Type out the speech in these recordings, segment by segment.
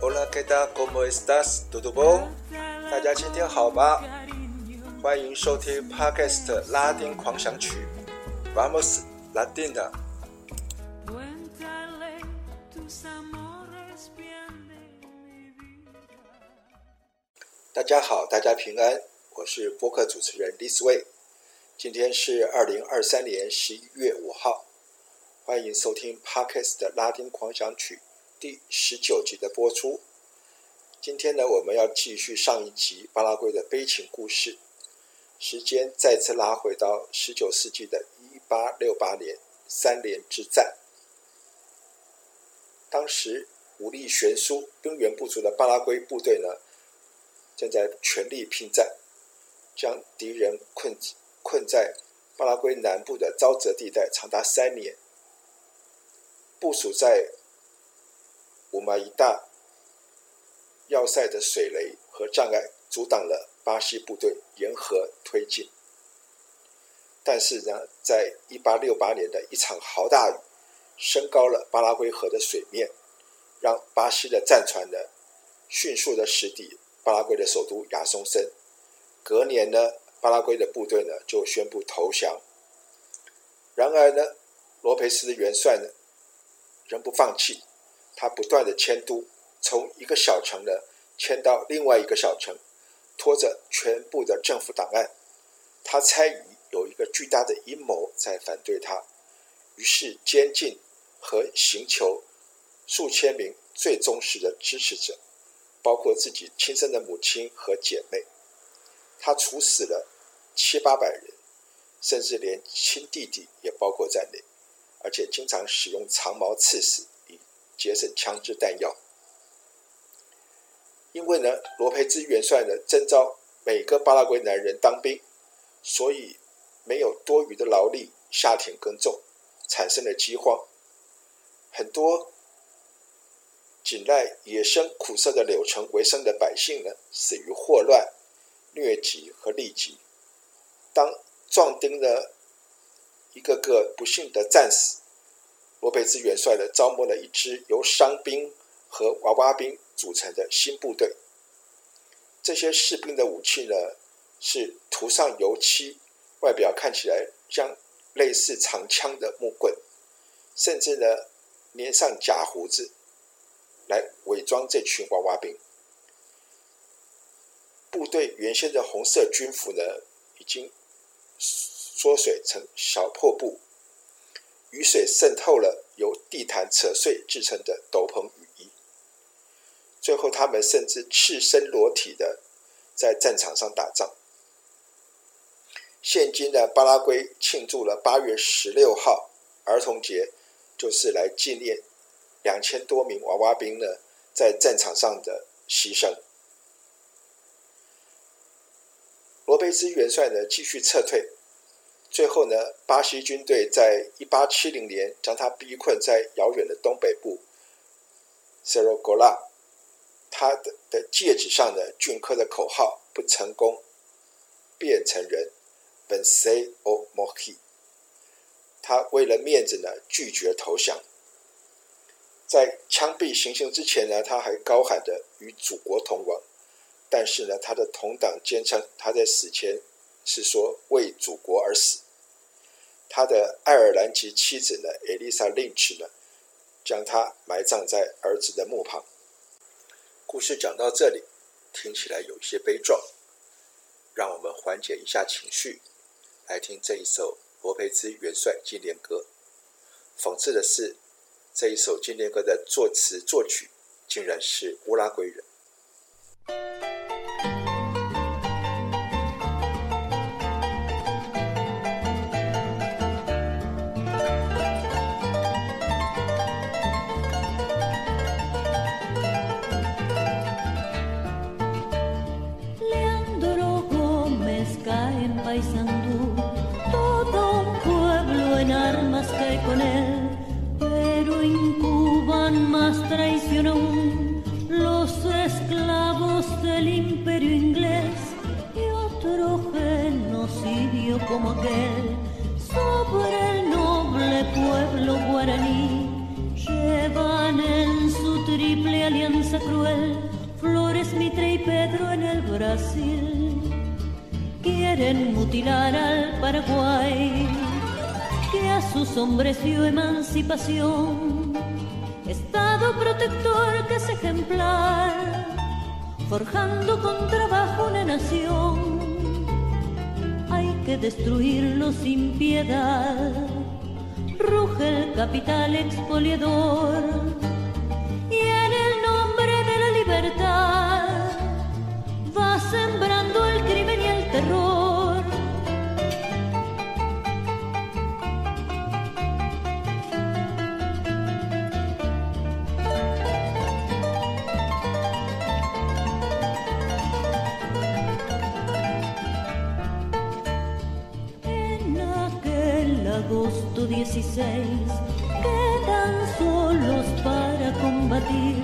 Hola, ¿qué tal? ¿Cómo estás? ¿Todo bien? 大家今天好吗？欢迎收听 Podcast 拉丁狂想曲，Vamos Latina。大家好，大家平安，我是播客主持人 This Way。今天是二零二三年十一月五号，欢迎收听 Podcast 拉丁狂想曲。第十九集的播出，今天呢，我们要继续上一集巴拉圭的悲情故事，时间再次拉回到十九世纪的一八六八年三连之战。当时武力悬殊、兵源不足的巴拉圭部队呢，正在全力拼战，将敌人困困在巴拉圭南部的沼泽地带长达三年，部署在。武马伊大要塞的水雷和障碍阻挡了巴西部队沿河推进，但是呢，在一八六八年的一场豪大雨，升高了巴拉圭河的水面，让巴西的战船呢迅速的驶抵巴拉圭的首都亚松森。隔年呢，巴拉圭的部队呢就宣布投降。然而呢，罗培斯的元帅呢仍不放弃。他不断的迁都，从一个小城呢迁到另外一个小城，拖着全部的政府档案。他猜疑有一个巨大的阴谋在反对他，于是监禁和刑求数千名最忠实的支持者，包括自己亲生的母亲和姐妹。他处死了七八百人，甚至连亲弟弟也包括在内，而且经常使用长矛刺死。以节省枪支弹药，因为呢，罗培兹元帅呢征召每个巴拉圭男人当兵，所以没有多余的劳力下田耕种，产生了饥荒。很多仅赖野生苦涩的柳城为生的百姓呢，死于霍乱、疟疾和痢疾。当壮丁呢，一个个不幸的战死。罗培兹元帅呢，招募了一支由伤兵和娃娃兵组成的新部队。这些士兵的武器呢，是涂上油漆，外表看起来像类似长枪的木棍，甚至呢，粘上假胡子，来伪装这群娃娃兵。部队原先的红色军服呢，已经缩水成小破布。雨水渗透了由地毯扯碎制成的斗篷雨衣，最后他们甚至赤身裸体的在战场上打仗。现今的巴拉圭庆祝了八月十六号儿童节，就是来纪念两千多名娃娃兵呢在战场上的牺牲。罗贝兹元帅呢继续撤退。最后呢，巴西军队在一八七零年将他逼困在遥远的东北部塞罗戈拉，他的的戒指上的镌刻的口号“不成功，便成仁 ”，Vencer o morir。他为了面子呢，拒绝投降。在枪毙行刑之前呢，他还高喊着“与祖国同亡”，但是呢，他的同党坚称他在死前是说为祖国而死。他的爱尔兰籍妻子呢，艾丽莎·林奇呢，将他埋葬在儿子的墓旁。故事讲到这里，听起来有些悲壮，让我们缓解一下情绪，来听这一首罗培兹元帅纪念歌。讽刺的是，这一首纪念歌的作词作曲竟然是乌拉圭人。Leandro Gómez cae en paisando, todo un pueblo en armas cae con él, pero incuban más traición aún. imperio inglés y otro genocidio como aquel sobre el noble pueblo guaraní. Llevan en su triple alianza cruel Flores, Mitre y Pedro en el Brasil. Quieren mutilar al Paraguay, que a sus hombres dio emancipación. Estado protector que es ejemplar forjando con trabajo una nación. Hay que destruirlo sin piedad, ruge el capital expoliador, y en el nombre de la libertad va sembrando el crimen y el terror. Agosto 16 quedan solos para combatir.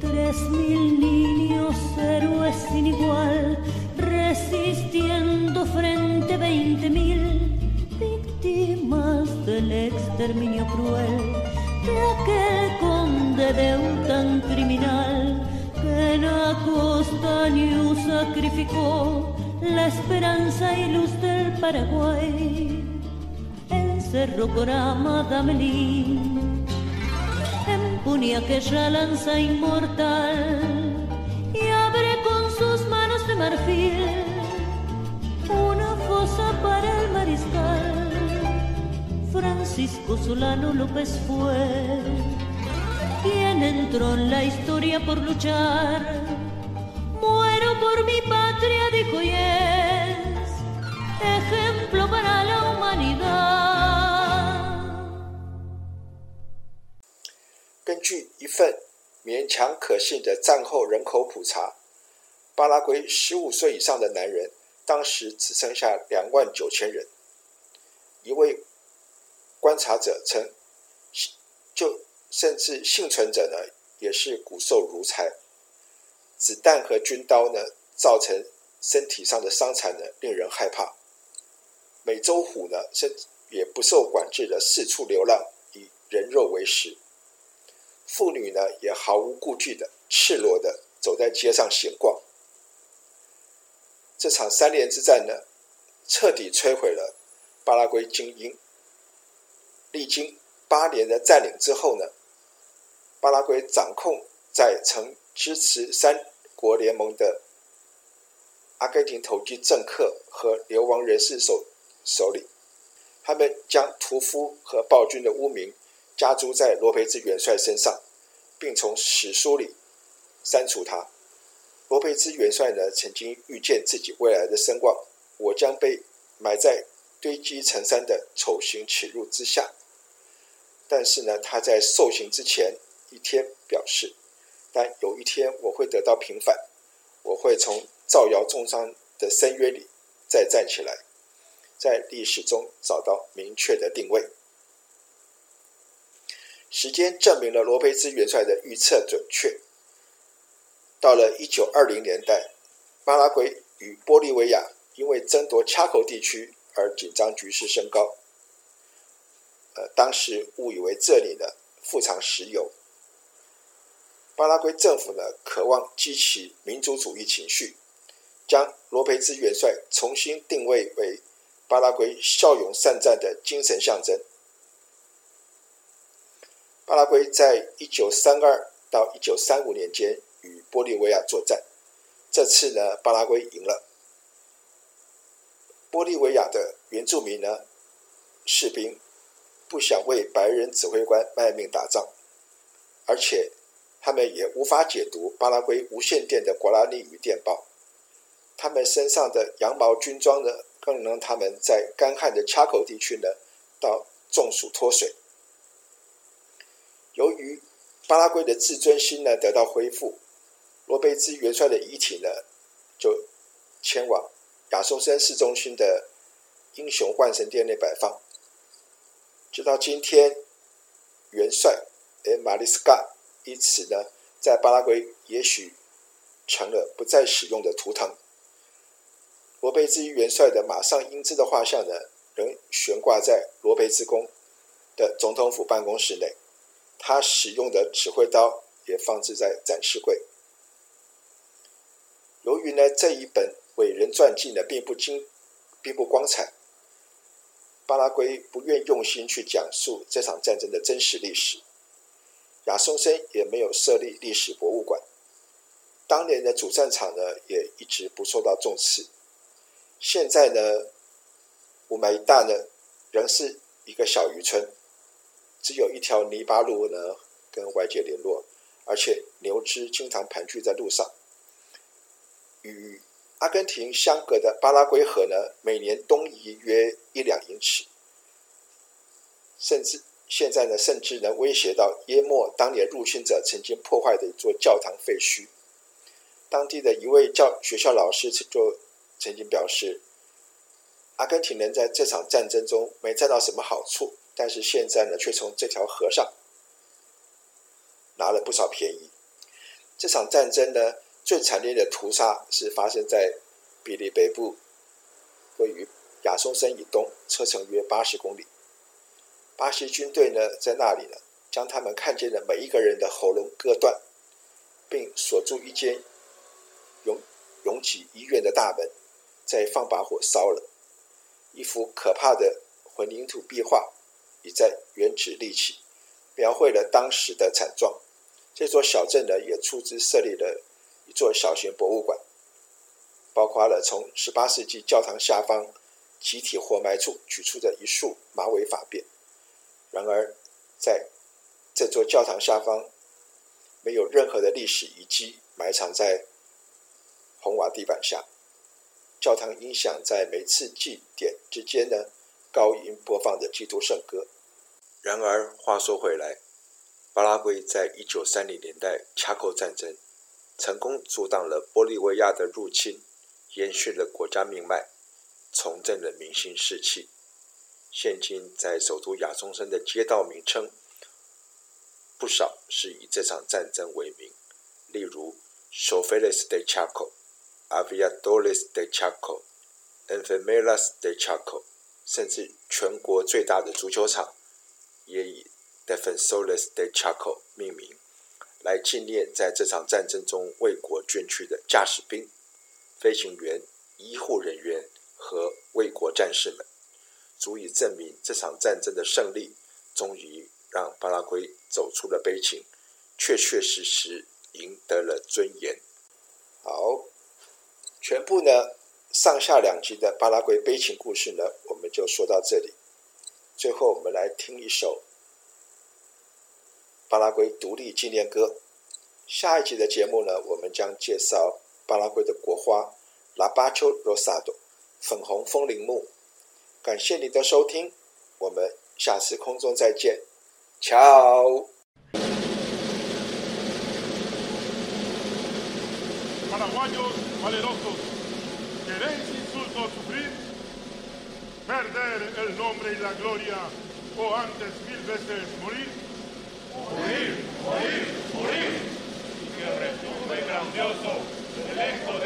Tres mil niños héroes sin igual resistiendo frente veinte mil víctimas del exterminio cruel de aquel conde de un tan criminal que en Acostaño sacrificó la esperanza y luz del Paraguay cerro Corama Damelín, empuña aquella lanza inmortal y abre con sus manos de marfil una fosa para el mariscal. Francisco Solano López fue quien entró en la historia por luchar. Muero por mi patria, dijo y es ejemplo para 勉强可信的战后人口普查，巴拉圭十五岁以上的男人当时只剩下两万九千人。一位观察者称，就甚至幸存者呢，也是骨瘦如柴。子弹和军刀呢，造成身体上的伤残呢，令人害怕。美洲虎呢，甚也不受管制的四处流浪，以人肉为食。妇女呢，也毫无顾忌的、赤裸的走在街上闲逛。这场三连之战呢，彻底摧毁了巴拉圭精英。历经八年的占领之后呢，巴拉圭掌控在曾支持三国联盟的阿根廷投机政客和流亡人士手手里，他们将屠夫和暴君的污名。加诸在罗培兹元帅身上，并从史书里删除他。罗培兹元帅呢，曾经预见自己未来的声望，我将被埋在堆积成山的丑行耻辱之下。但是呢，他在受刑之前一天表示，但有一天我会得到平反，我会从造谣重伤的深渊里再站起来，在历史中找到明确的定位。时间证明了罗培兹元帅的预测准确。到了一九二零年代，巴拉圭与玻利维亚因为争夺恰口地区而紧张局势升高。呃，当时误以为这里呢富藏石油。巴拉圭政府呢渴望激起民族主义情绪，将罗培兹元帅重新定位为巴拉圭骁勇善战的精神象征。巴拉圭在一九三二到一九三五年间与玻利维亚作战，这次呢，巴拉圭赢了。玻利维亚的原住民呢，士兵不想为白人指挥官卖命打仗，而且他们也无法解读巴拉圭无线电的瓜拉尼语电报，他们身上的羊毛军装呢，更让他们在干旱的恰口地区呢，到中暑脱水。由于巴拉圭的自尊心呢得到恢复，罗贝兹元帅的遗体呢就迁往亚松森市中心的英雄万神殿内摆放。直到今天，元帅诶马丽斯卡一词呢在巴拉圭也许成了不再使用的图腾。罗贝兹元帅的马上英姿的画像呢仍悬挂在罗贝兹宫的总统府办公室内。他使用的指挥刀也放置在展示柜。由于呢这一本伟人传记呢并不精，并不光彩，巴拉圭不愿用心去讲述这场战争的真实历史，亚松森也没有设立历史博物馆，当年的主战场呢也一直不受到重视。现在呢，乌麦伊大呢仍是一个小渔村，只有一条泥巴路呢跟外界联络，而且牛只经常盘踞在路上。与阿根廷相隔的巴拉圭河呢，每年东移约一两英尺，甚至现在呢，甚至能威胁到淹没当年入侵者曾经破坏的一座教堂废墟。当地的一位教学校老师就曾经表示，阿根廷人在这场战争中没占到什么好处，但是现在呢，却从这条河上拿了不少便宜。这场战争呢，最惨烈的屠杀是发生在比利北部，位于亚松森以东，车程约八十公里。巴西军队呢，在那里呢，将他们看见的每一个人的喉咙割断，并锁住一间拥拥挤医院的大门，再放把火烧了。一幅可怕的混凝土壁画已在原址立起，描绘了当时的惨状。这座小镇呢，也出资设立了。一座小型博物馆，包括了从18世纪教堂下方集体活埋处取出的一束马尾发辫。然而，在这座教堂下方，没有任何的历史遗迹，埋藏在红瓦地板下。教堂音响在每次祭典之间呢，高音播放的基督圣歌。然而，话说回来，巴拉圭在一九三零年代恰扣战争。成功阻挡了玻利维亚的入侵，延续了国家命脉，重振了民心士气。现今在首都亚松森的街道名称，不少是以这场战争为名，例如 Choferes de Chaco、Aviadores de Chaco、Enfermeras de Chaco，甚至全国最大的足球场也以 Defensores de Chaco 命名。来纪念在这场战争中为国捐躯的驾驶兵、飞行员、医护人员和卫国战士们，足以证明这场战争的胜利，终于让巴拉圭走出了悲情，确确实实赢得了尊严。好，全部呢上下两集的巴拉圭悲情故事呢我们就说到这里。最后我们来听一首巴拉圭独立纪念歌。下一集的节目呢我们将介绍巴拉圭的国花拉巴丘罗萨多粉红风铃木感谢你的收听我们下次空中再见。乔 queréis insultos sufrir, perder el nombre y la gloria, o antes mil veces morir. Morir, morir, morir, y que retumbe grandioso el eco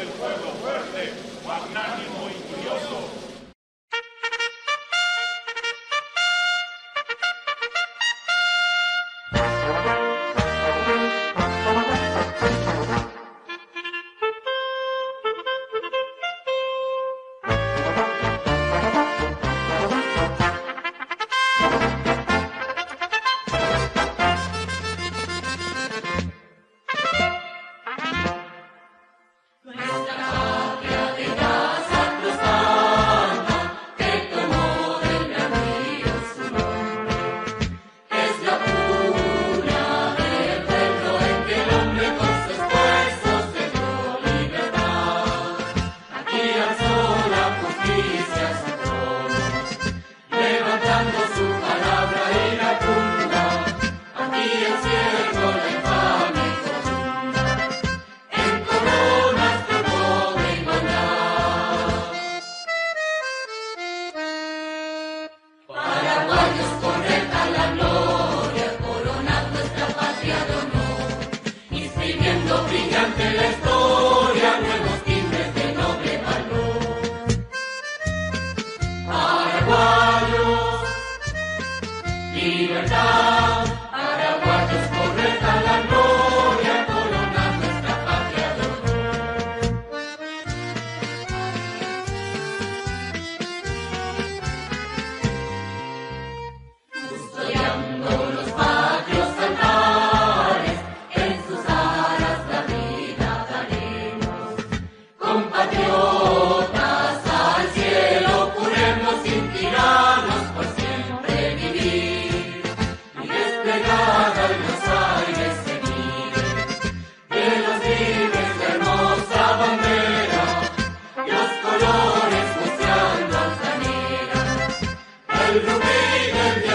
Jubilee,